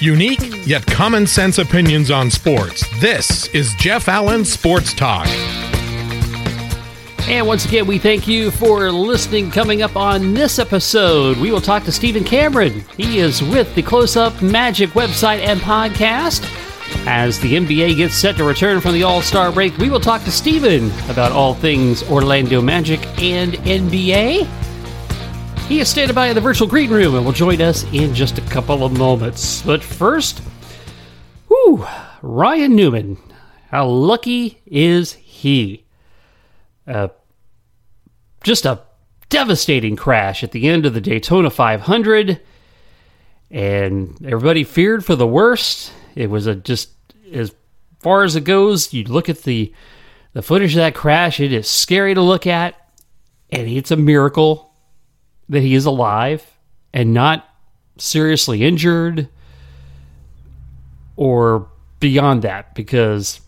Unique yet common sense opinions on sports. This is Jeff Allen Sports Talk. And once again, we thank you for listening. Coming up on this episode, we will talk to Stephen Cameron. He is with the Close Up Magic website and podcast. As the NBA gets set to return from the All Star break, we will talk to Stephen about all things Orlando Magic and NBA. He is standing by in the virtual green room and will join us in just a couple of moments. But first, whoo, Ryan Newman. How lucky is he? Uh, just a devastating crash at the end of the Daytona 500, and everybody feared for the worst. It was a just as far as it goes. You look at the the footage of that crash; it is scary to look at, and it's a miracle that he is alive and not seriously injured or beyond that because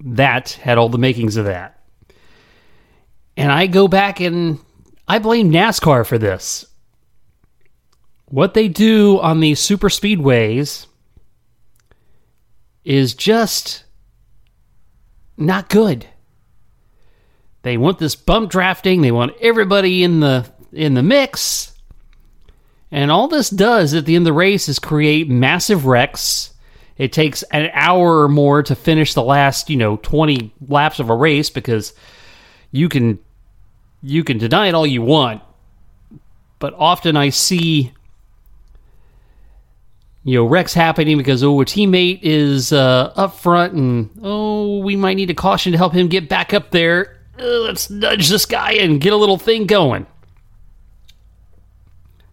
that had all the makings of that. And I go back and I blame NASCAR for this. What they do on these super speedways is just not good. They want this bump drafting, they want everybody in the in the mix. And all this does at the end of the race is create massive wrecks. It takes an hour or more to finish the last, you know, 20 laps of a race because you can you can deny it all you want. But often I see you know wrecks happening because oh a teammate is uh, up front and oh we might need a caution to help him get back up there. Uh, let's nudge this guy and get a little thing going.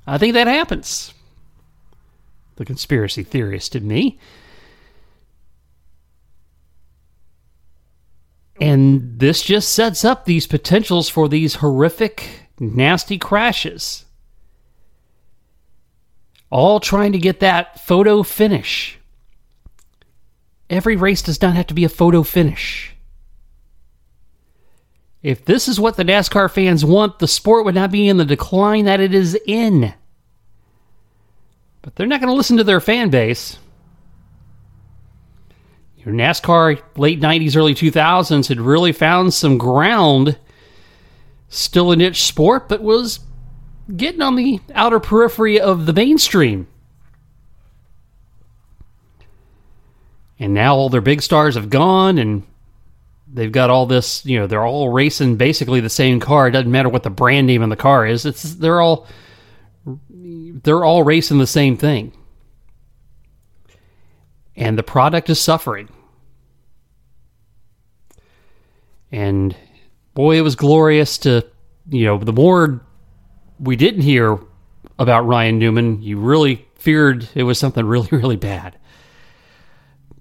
I think that happens. The conspiracy theorist in me. And this just sets up these potentials for these horrific, nasty crashes. All trying to get that photo finish. Every race does not have to be a photo finish. If this is what the NASCAR fans want, the sport would not be in the decline that it is in. But they're not going to listen to their fan base. Your NASCAR late 90s, early 2000s had really found some ground. Still a niche sport, but was getting on the outer periphery of the mainstream. And now all their big stars have gone, and they've got all this. You know, they're all racing basically the same car. It doesn't matter what the brand name of the car is. It's they're all they're all racing the same thing. And the product is suffering. And boy, it was glorious to, you know, the more we didn't hear about Ryan Newman, you really feared it was something really, really bad.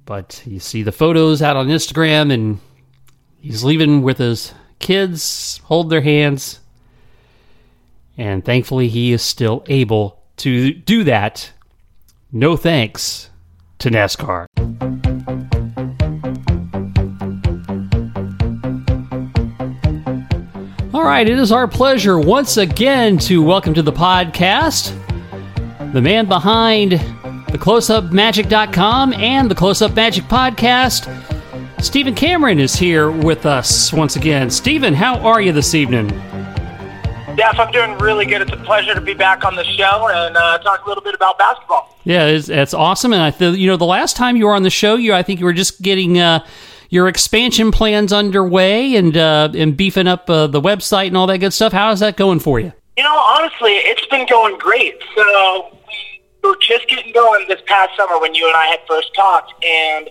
But you see the photos out on Instagram, and he's leaving with his kids, hold their hands. And thankfully, he is still able to do that, no thanks to NASCAR. All right, it is our pleasure once again to welcome to the podcast the man behind the closeupmagic.com and the Close Up Magic podcast. Stephen Cameron is here with us once again. Stephen, how are you this evening? Yes, I'm doing really good. It's a pleasure to be back on the show and uh, talk a little bit about basketball. Yeah, it's, it's awesome. And I feel, you know, the last time you were on the show, you I think you were just getting uh, your expansion plans underway and uh, and beefing up uh, the website and all that good stuff. How is that going for you? You know, honestly, it's been going great. So we were just getting going this past summer when you and I had first talked, and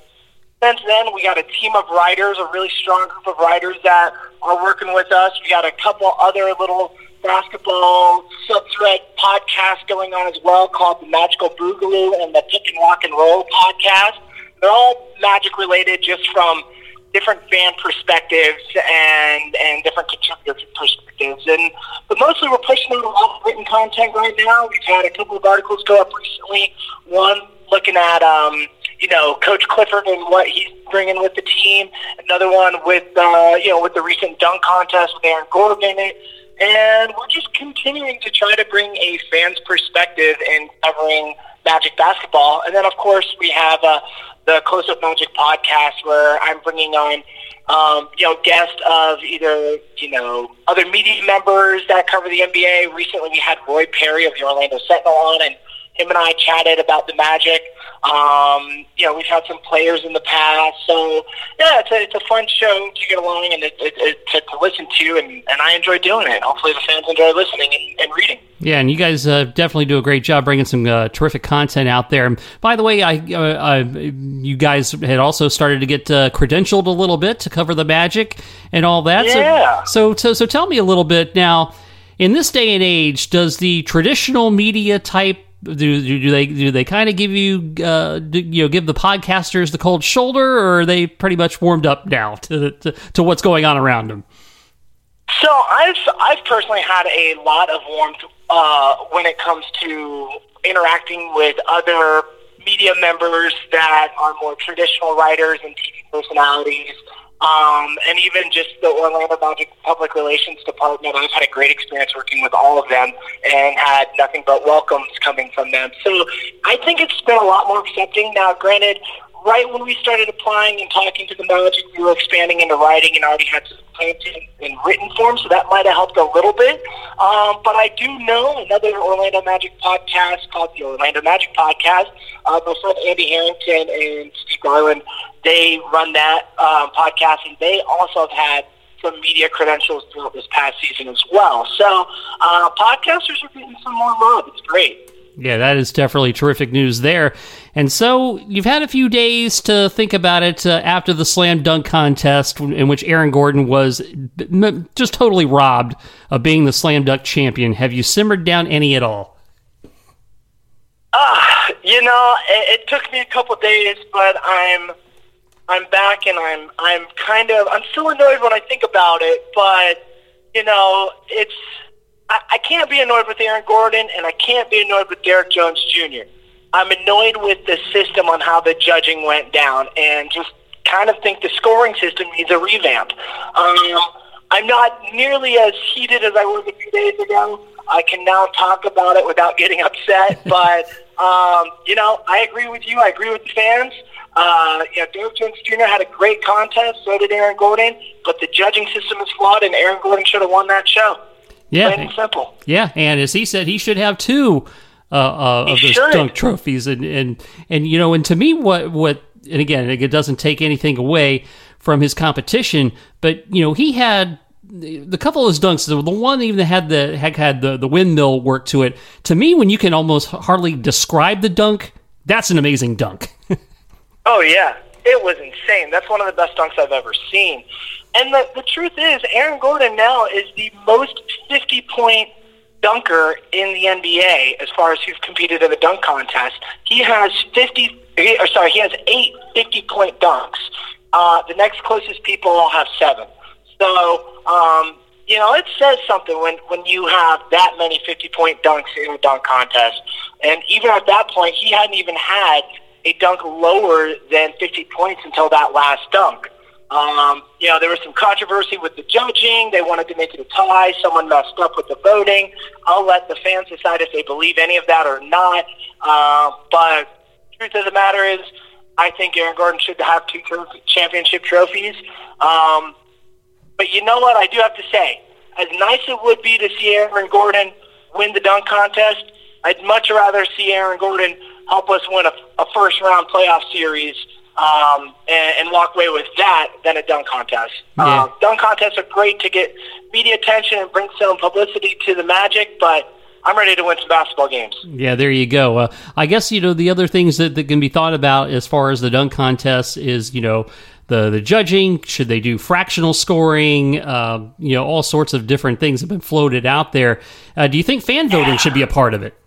since then we got a team of writers, a really strong group of writers that are working with us. We got a couple other little basketball sub-thread podcast going on as well called the Magical Boogaloo and the Pick and Rock and Roll podcast. They're all magic related just from different fan perspectives and and different contributor perspectives. And but mostly we're pushing out a lot of written content right now. We've had a couple of articles go up recently. One looking at um, you know Coach Clifford and what he's bringing with the team. Another one with uh, you know with the recent dunk contest with Aaron Gordon in it and we're just continuing to try to bring a fan's perspective in covering Magic basketball. And then, of course, we have uh, the Close Up Magic podcast where I'm bringing on, um, you know, guests of either, you know, other media members that cover the NBA. Recently, we had Roy Parry of the Orlando Sentinel on, and him and I chatted about the Magic. Um, you know, we've had some players in the past, so yeah, it's a, it's a fun show to get along and it, it, it, to, to listen to, and, and I enjoy doing it. Hopefully, the fans enjoy listening and, and reading. Yeah, and you guys uh, definitely do a great job bringing some uh, terrific content out there. By the way, I, uh, I, you guys had also started to get uh, credentialed a little bit to cover the Magic and all that. Yeah. So, so, so, so tell me a little bit now. In this day and age, does the traditional media type do, do they do they kind of give you uh, do, you know give the podcasters the cold shoulder, or are they pretty much warmed up now to to, to what's going on around them? So I've I've personally had a lot of warmth uh, when it comes to interacting with other media members that are more traditional writers and TV personalities um, and even just the Orlando Magic Public Relations Department. I've had a great experience working with all of them and had nothing but welcomes coming from them. So I think it's been a lot more accepting. Now, granted, right when we started applying and talking to the Magic, we were expanding into writing and already had some plans in, in written form, so that might have helped a little bit. Um, but I do know another Orlando Magic podcast called the Orlando Magic Podcast. Uh, my friend Andy Harrington and Steve Garland, they run that um, podcast, and they also have had some media credentials throughout this past season as well. So uh, podcasters are getting some more love. It's great. Yeah, that is definitely terrific news there. And so you've had a few days to think about it uh, after the slam dunk contest, in which Aaron Gordon was just totally robbed of being the slam dunk champion. Have you simmered down any at all? Uh, you know, it, it took me a couple days, but I'm I'm back, and I'm I'm kind of I'm still annoyed when I think about it, but you know, it's I, I can't be annoyed with Aaron Gordon, and I can't be annoyed with Derrick Jones Jr. I'm annoyed with the system on how the judging went down, and just kind of think the scoring system needs a revamp. Um, I'm not nearly as heated as I was a few days ago. I can now talk about it without getting upset, but um, you know, I agree with you. I agree with the fans. Uh, you know, Derrick Jones Jr. had a great contest. So did Aaron Gordon. But the judging system is flawed, and Aaron Gordon should have won that show. Yeah, Plain and simple. Yeah, and as he said, he should have two uh, uh, of those should. dunk trophies, and and and you know, and to me, what what, and again, it doesn't take anything away from his competition, but you know, he had the couple of his dunks, the, the one even that had the heck had the, the windmill work to it. To me, when you can almost hardly describe the dunk, that's an amazing dunk. oh yeah, it was insane. That's one of the best dunks I've ever seen. And the, the truth is, Aaron Gordon now is the most 50 point dunker in the NBA as far as who's competed in the dunk contest. He has 50, or sorry, he has eight 50 point dunks. Uh, the next closest people all have seven. So, um, you know, it says something when, when you have that many 50 point dunks in a dunk contest. And even at that point, he hadn't even had a dunk lower than 50 points until that last dunk. Um, you know, there was some controversy with the judging. They wanted to make it a tie. Someone messed up with the voting. I'll let the fans decide if they believe any of that or not. Uh, but truth of the matter is, I think Aaron Gordon should have two championship trophies. Um, but you know what? I do have to say, as nice it would be to see Aaron Gordon win the dunk contest, I'd much rather see Aaron Gordon help us win a, a first round playoff series um, and, and, walk away with that than a dunk contest. Yeah. Um, dunk contests are great to get media attention and bring some publicity to the Magic, but I'm ready to win some basketball games. Yeah, there you go. Uh, I guess you know the other things that, that can be thought about as far as the dunk contest is you know the the judging. Should they do fractional scoring? Uh, you know, all sorts of different things have been floated out there. Uh, do you think fan voting yeah. should be a part of it?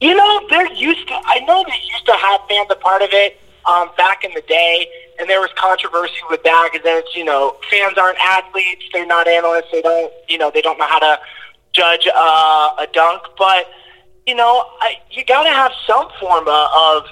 You know, they're used to. I know they used to have fans a part of it um, back in the day, and there was controversy with that because then it's you know fans aren't athletes, they're not analysts, they don't you know they don't know how to judge uh, a dunk, but you know I, you got to have some form of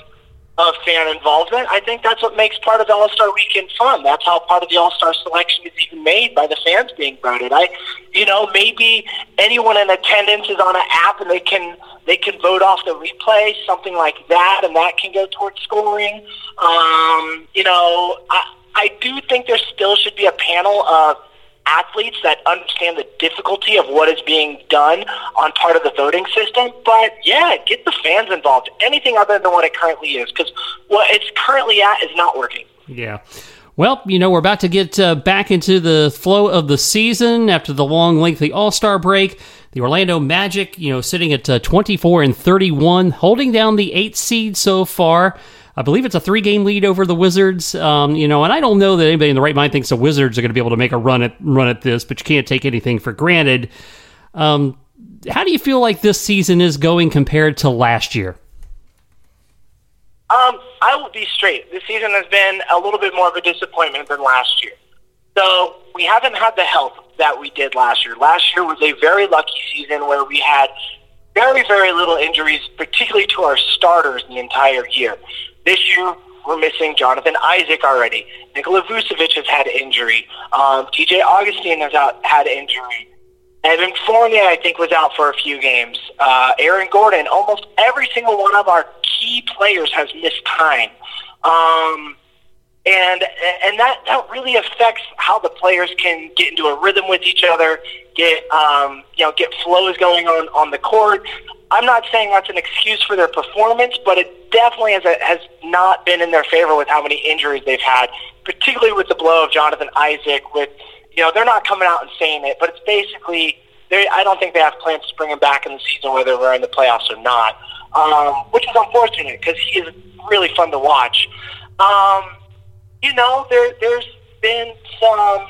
of fan involvement. I think that's what makes part of All Star Weekend fun. That's how part of the All Star selection is even made by the fans being voted. I, you know, maybe anyone in attendance is on an app and they can they can vote off the replay, something like that, and that can go towards scoring. Um, you know, I I do think there still should be a panel of athletes that understand the difficulty of what is being done on part of the voting system. But yeah, get the fans involved. Anything other than what it currently is, because what it's currently at is not working. Yeah. Well, you know, we're about to get uh, back into the flow of the season after the long, lengthy All Star break. The Orlando Magic, you know, sitting at uh, 24 and 31, holding down the eighth seed so far. I believe it's a three game lead over the Wizards. Um, you know, and I don't know that anybody in the right mind thinks the Wizards are going to be able to make a run at run at this, but you can't take anything for granted. Um, how do you feel like this season is going compared to last year? Um, I will be straight. This season has been a little bit more of a disappointment than last year. So we haven't had the health that we did last year. Last year was a very lucky season where we had very, very little injuries, particularly to our starters the entire year. This year, we're missing Jonathan Isaac already. Nikola Vucevic has had injury. Um, DJ Augustin has out, had injury. Evan Fournier, I think, was out for a few games. Uh, Aaron Gordon, almost every single one of our key players has missed time. Um, and and that, that really affects how the players can get into a rhythm with each other, get um, you know get flows going on on the court. I'm not saying that's an excuse for their performance, but it definitely has, has not been in their favor with how many injuries they've had, particularly with the blow of Jonathan Isaac. With you know, they're not coming out and saying it, but it's basically they. I don't think they have plans to bring him back in the season, whether we're in the playoffs or not, um, which is unfortunate because he is really fun to watch. Um, you know, there there's been some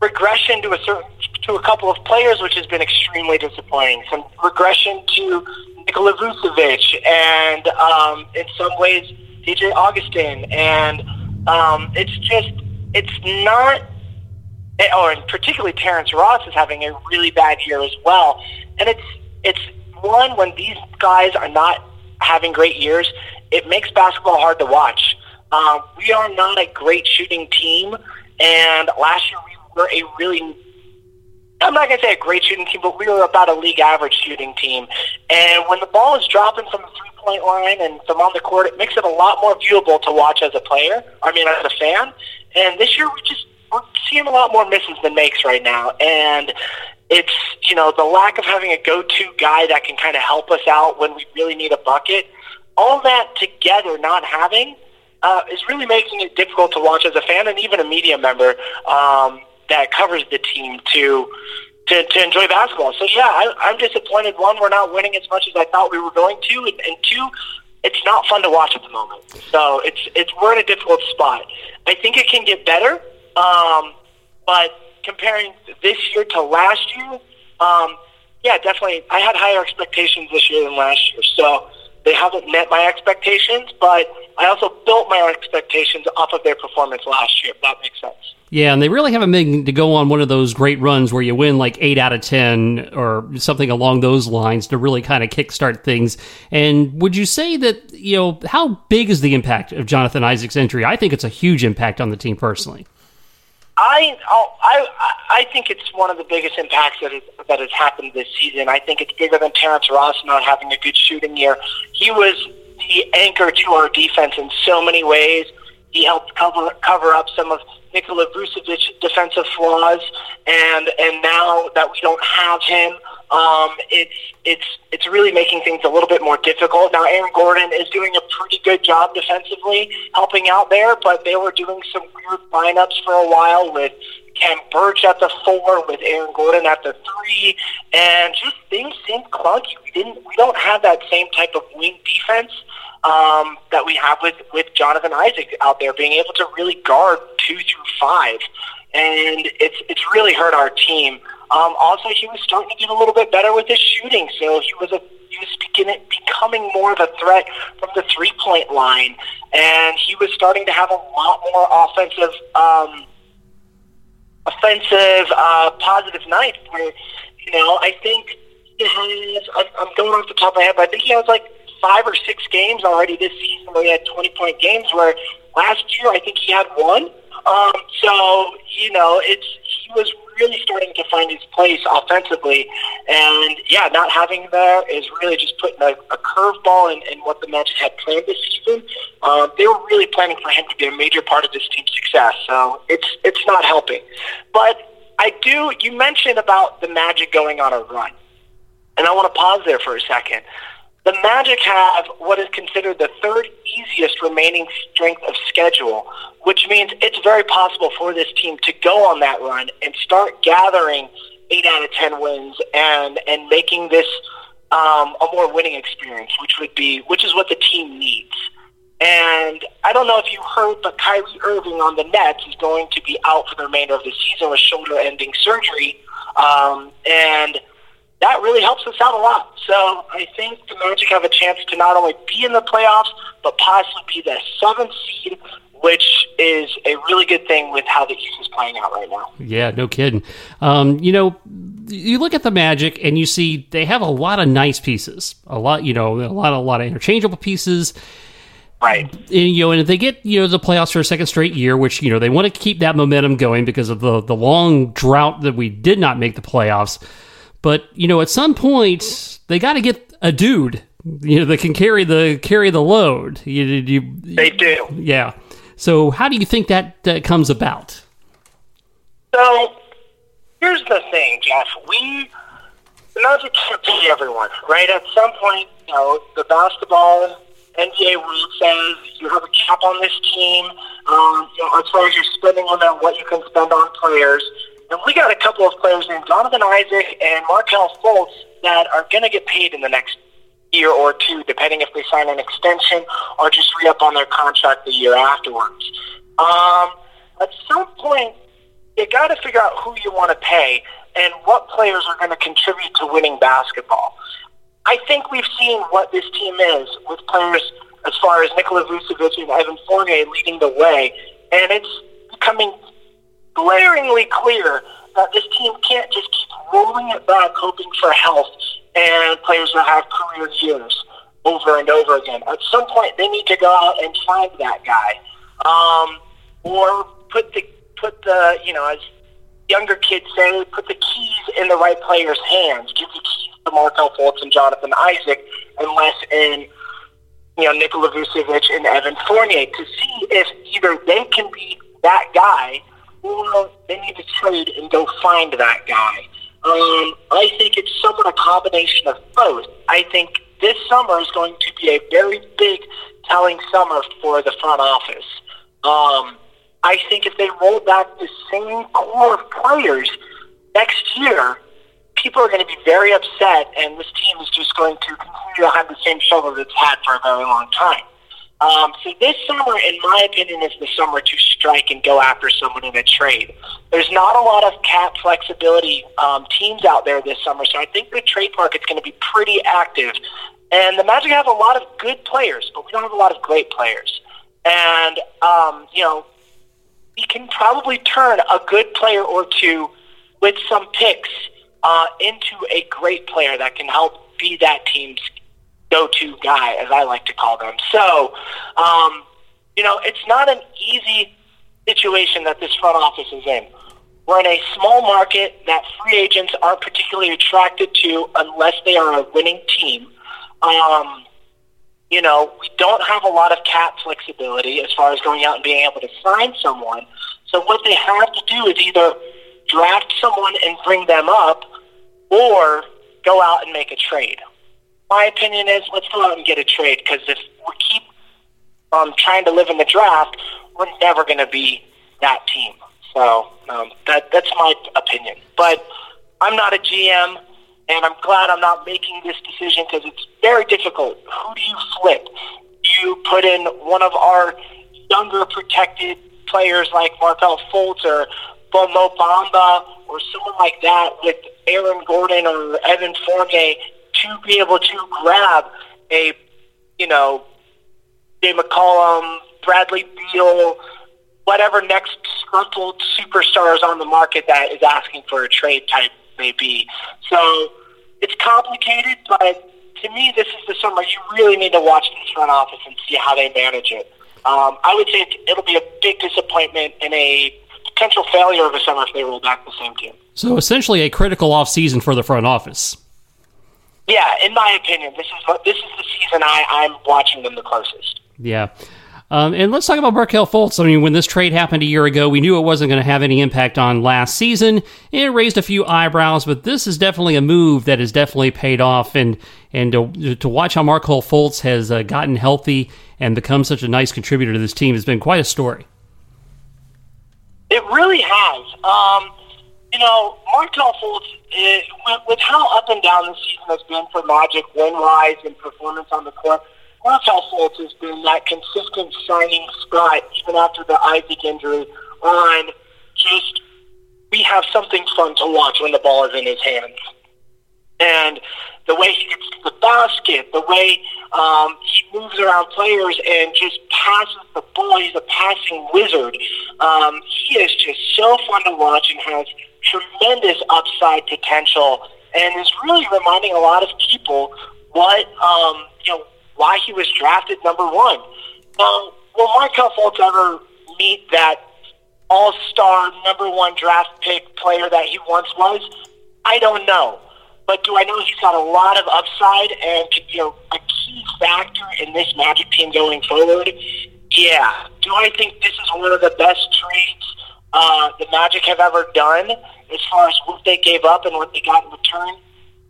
regression to a certain to a couple of players, which has been extremely disappointing. Some regression to Nikola Vucevic, and um, in some ways DJ Augustin, and um, it's just it's not. Oh, and particularly Terrence Ross is having a really bad year as well. And it's it's one when these guys are not having great years, it makes basketball hard to watch. Um, we are not a great shooting team, and last year we were a really I'm not going to say a great shooting team, but we were about a league average shooting team. And when the ball is dropping from the three point line and from on the court, it makes it a lot more viewable to watch as a player. I mean, as a fan. And this year, we just we're seeing a lot more misses than makes right now. And it's you know the lack of having a go-to guy that can kind of help us out when we really need a bucket. All that together, not having, uh, is really making it difficult to watch as a fan and even a media member. Um, that covers the team to to, to enjoy basketball. So yeah, I, I'm disappointed. One, we're not winning as much as I thought we were going to, and, and two, it's not fun to watch at the moment. So it's it's we're in a difficult spot. I think it can get better, um, but comparing this year to last year, um, yeah, definitely. I had higher expectations this year than last year. So they haven't met my expectations, but I also built my expectations off of their performance last year, if that makes sense. Yeah, and they really haven't been to go on one of those great runs where you win like eight out of 10 or something along those lines to really kind of kickstart things. And would you say that, you know, how big is the impact of Jonathan Isaac's injury? I think it's a huge impact on the team personally. I oh, I I think it's one of the biggest impacts that has, that has happened this season. I think it's bigger than Terrence Ross not having a good shooting year. He was the anchor to our defense in so many ways. He helped cover cover up some of Nikola Vucevic's defensive flaws, and and now that we don't have him, um, it's it's it's really making things a little bit more difficult. Now Aaron Gordon is doing a pretty good job defensively, helping out there, but they were doing some weird lineups for a while with Khem Birch at the four, with Aaron Gordon at the three, and just things seemed clunky. We didn't we don't have that same type of wing defense um, that we have with, with Jonathan Isaac out there, being able to really guard two through five. And it's, it's really hurt our team. Um, also, he was starting to get a little bit better with his shooting, so he was a he was beginning, becoming more of a threat from the three point line, and he was starting to have a lot more offensive um, offensive uh, positive nights. Where you know, I think he has. I'm going off the top of my head, but I think he has like five or six games already this season where he had 20 point games. Where last year I think he had one. Um, so you know, it's he was really starting to find his place offensively, and yeah, not having him there is really just putting a, a curveball in, in what the Magic had planned this season. Um, they were really planning for him to be a major part of this team's success, so it's it's not helping. But I do. You mentioned about the Magic going on a run, and I want to pause there for a second. The Magic have what is considered the third easiest remaining strength of schedule, which means it's very possible for this team to go on that run and start gathering eight out of ten wins and and making this um, a more winning experience, which would be which is what the team needs. And I don't know if you heard, but Kyrie Irving on the Nets is going to be out for the remainder of the season with shoulder-ending surgery, um, and that really helps us out a lot. So I think the Magic have a chance to not only be in the playoffs, but possibly be the seventh seed, which is a really good thing with how the East is playing out right now. Yeah, no kidding. Um, you know, you look at the Magic and you see they have a lot of nice pieces, a lot, you know, a lot, a lot of interchangeable pieces. Right. And, you know, and if they get you know the playoffs for a second straight year, which you know they want to keep that momentum going because of the the long drought that we did not make the playoffs. But you know, at some point, they got to get a dude you know that can carry the carry the load. You, you, they do. Yeah. So how do you think that that comes about? So here's the thing, Jeff. We the Magic can't everyone, right? At some point, you know, the basketball NBA rule says you have a cap on this team. Um, you know, as far as you're spending on them, what you can spend on players. We got a couple of players named Jonathan Isaac and Markelle Fultz that are going to get paid in the next year or two, depending if they sign an extension or just re up on their contract the year afterwards. Um, at some point, you got to figure out who you want to pay and what players are going to contribute to winning basketball. I think we've seen what this team is with players as far as Nikola Vucevic and Evan Fournier leading the way, and it's becoming glaringly clear that this team can't just keep rolling it back, hoping for health and players will have career years over and over again. At some point, they need to go out and find that guy, um, or put the put the you know as younger kids say, put the keys in the right player's hands. Give the keys to Markelle Fultz and Jonathan Isaac, and less in you know Nikola Vucevic and Evan Fournier to see if either they can be that guy or they need to trade and go find that guy. Um, I think it's somewhat a combination of both. I think this summer is going to be a very big telling summer for the front office. Um, I think if they roll back the same core of players next year, people are going to be very upset, and this team is just going to continue to have the same struggle it's had for a very long time. Um, so this summer, in my opinion, is the summer to strike and go after someone in a trade. There's not a lot of cap flexibility um, teams out there this summer, so I think the trade market's going to be pretty active. And the Magic have a lot of good players, but we don't have a lot of great players. And um, you know, we can probably turn a good player or two with some picks uh, into a great player that can help be that team's go-to guy, as I like to call them. So, um, you know, it's not an easy situation that this front office is in. We're in a small market that free agents aren't particularly attracted to unless they are a winning team. Um, you know, we don't have a lot of cap flexibility as far as going out and being able to sign someone. So what they have to do is either draft someone and bring them up or go out and make a trade my opinion is let's go out and get a trade because if we keep um, trying to live in the draft, we're never going to be that team. So um, that that's my opinion. But I'm not a GM, and I'm glad I'm not making this decision because it's very difficult. Who do you flip? Do you put in one of our younger protected players like Markelle Fultz or Mo Bamba or someone like that with Aaron Gordon or Evan Fournier to be able to grab a, you know, Jay McCollum, Bradley Beal, whatever next disgruntled superstars on the market that is asking for a trade type may be. So it's complicated, but to me, this is the summer you really need to watch this front office and see how they manage it. Um, I would say it'll be a big disappointment and a potential failure of a summer if they roll back the same team. So essentially, a critical off season for the front office. Yeah, in my opinion, this is this is the season I, I'm watching them the closest. Yeah. Um, and let's talk about Markelle Fultz. I mean, when this trade happened a year ago, we knew it wasn't going to have any impact on last season. It raised a few eyebrows, but this is definitely a move that has definitely paid off. And and to, to watch how Markelle Fultz has uh, gotten healthy and become such a nice contributor to this team has been quite a story. It really has. Um, you know, Markelle Fultz, is, with, with how up and down the season has been for Magic, win-wise and performance on the court, Markelle Fultz has been that consistent shining spot even after the Isaac injury on just we have something fun to watch when the ball is in his hands. And the way he gets to the basket, the way um, he moves around players and just passes the ball. He's a passing wizard. Um, he is just so fun to watch and has tremendous upside potential and is really reminding a lot of people what, um, you know, why he was drafted number one. Now, will Markelle Fultz ever meet that all-star number one draft pick player that he once was? I don't know. But do I know he's got a lot of upside and you know a key factor in this Magic team going forward? Yeah. Do I think this is one of the best trades uh, the Magic have ever done as far as what they gave up and what they got in return?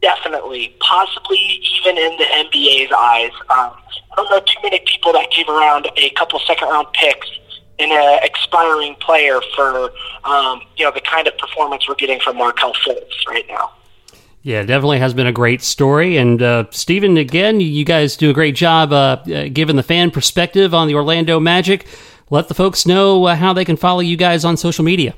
Definitely, possibly even in the NBA's eyes. Um, I don't know too many people that gave around a couple second round picks in an expiring player for um, you know the kind of performance we're getting from Markelle Fultz right now. Yeah, definitely has been a great story. And uh, Stephen, again, you guys do a great job uh, uh, giving the fan perspective on the Orlando Magic. Let the folks know uh, how they can follow you guys on social media.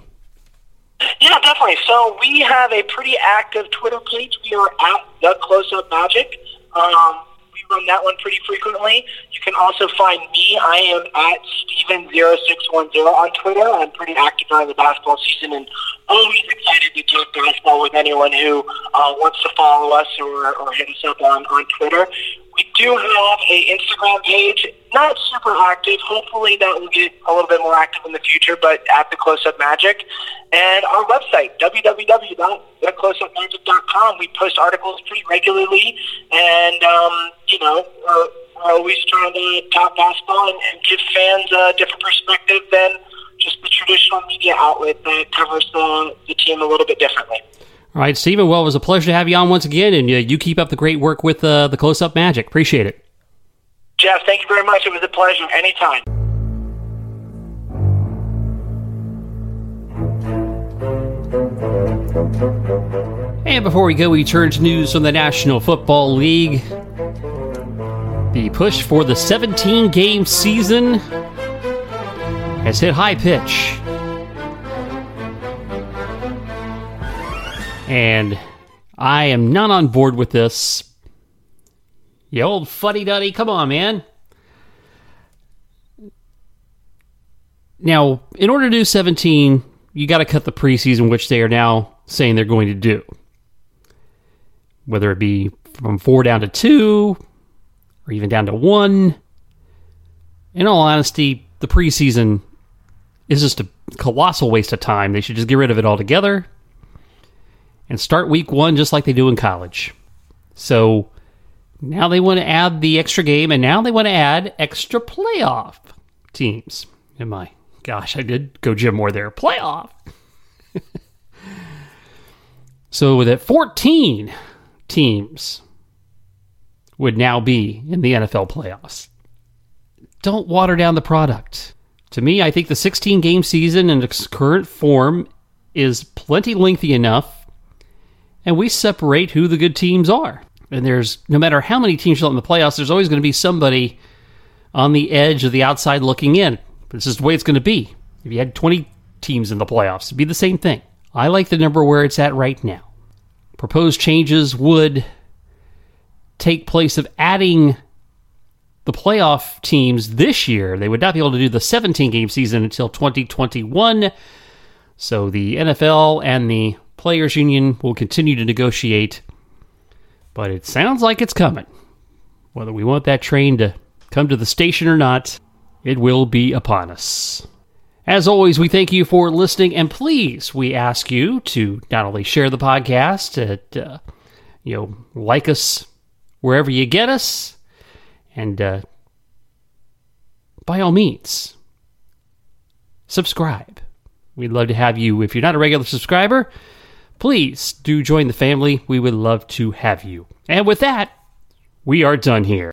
Yeah, definitely. So we have a pretty active Twitter page. We are at the Close Up Magic. Um, we run that one pretty frequently. You can also find me. I am at Steven0610 on Twitter. I'm pretty active during the basketball season and always excited to talk basketball with anyone who uh, wants to follow us or, or hit us up on, on Twitter. We do have a Instagram page, not super active. Hopefully that will get a little bit more active in the future, but at the Close Up Magic. And our website, www.thecloseupmagic.com. We post articles pretty regularly, and, um, you know, we're, we're always trying to talk basketball and, and give fans a different perspective than just the traditional media outlet that covers the, the team a little bit differently. All right, Stephen. Well, it was a pleasure to have you on once again, and uh, you keep up the great work with uh, the Close Up Magic. Appreciate it. Jeff, thank you very much. It was a pleasure. Anytime. And before we go, we turn to news from the National Football League. The push for the 17 game season has hit high pitch. And I am not on board with this. You old fuddy duddy, come on, man. Now, in order to do 17, you got to cut the preseason, which they are now saying they're going to do. Whether it be from four down to two, or even down to one. In all honesty, the preseason is just a colossal waste of time. They should just get rid of it altogether and start week one just like they do in college. So now they want to add the extra game, and now they want to add extra playoff teams. And my gosh, I did go Jim Mora there. Playoff. so with it, 14 teams would now be in the NFL playoffs. Don't water down the product. To me, I think the 16 game season in its current form is plenty lengthy enough and we separate who the good teams are. And there's no matter how many teams up in the playoffs, there's always going to be somebody on the edge of the outside looking in. This is the way it's going to be. If you had 20 teams in the playoffs, it'd be the same thing. I like the number where it's at right now. Proposed changes would take place of adding the playoff teams this year. They would not be able to do the 17 game season until 2021. So the NFL and the Players Union will continue to negotiate, but it sounds like it's coming. Whether we want that train to come to the station or not, it will be upon us. As always, we thank you for listening, and please, we ask you to not only share the podcast, to, uh, you know, like us wherever you get us, and uh, by all means, subscribe. We'd love to have you. If you're not a regular subscriber, please do join the family. We would love to have you. And with that, we are done here.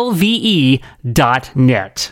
lve.net.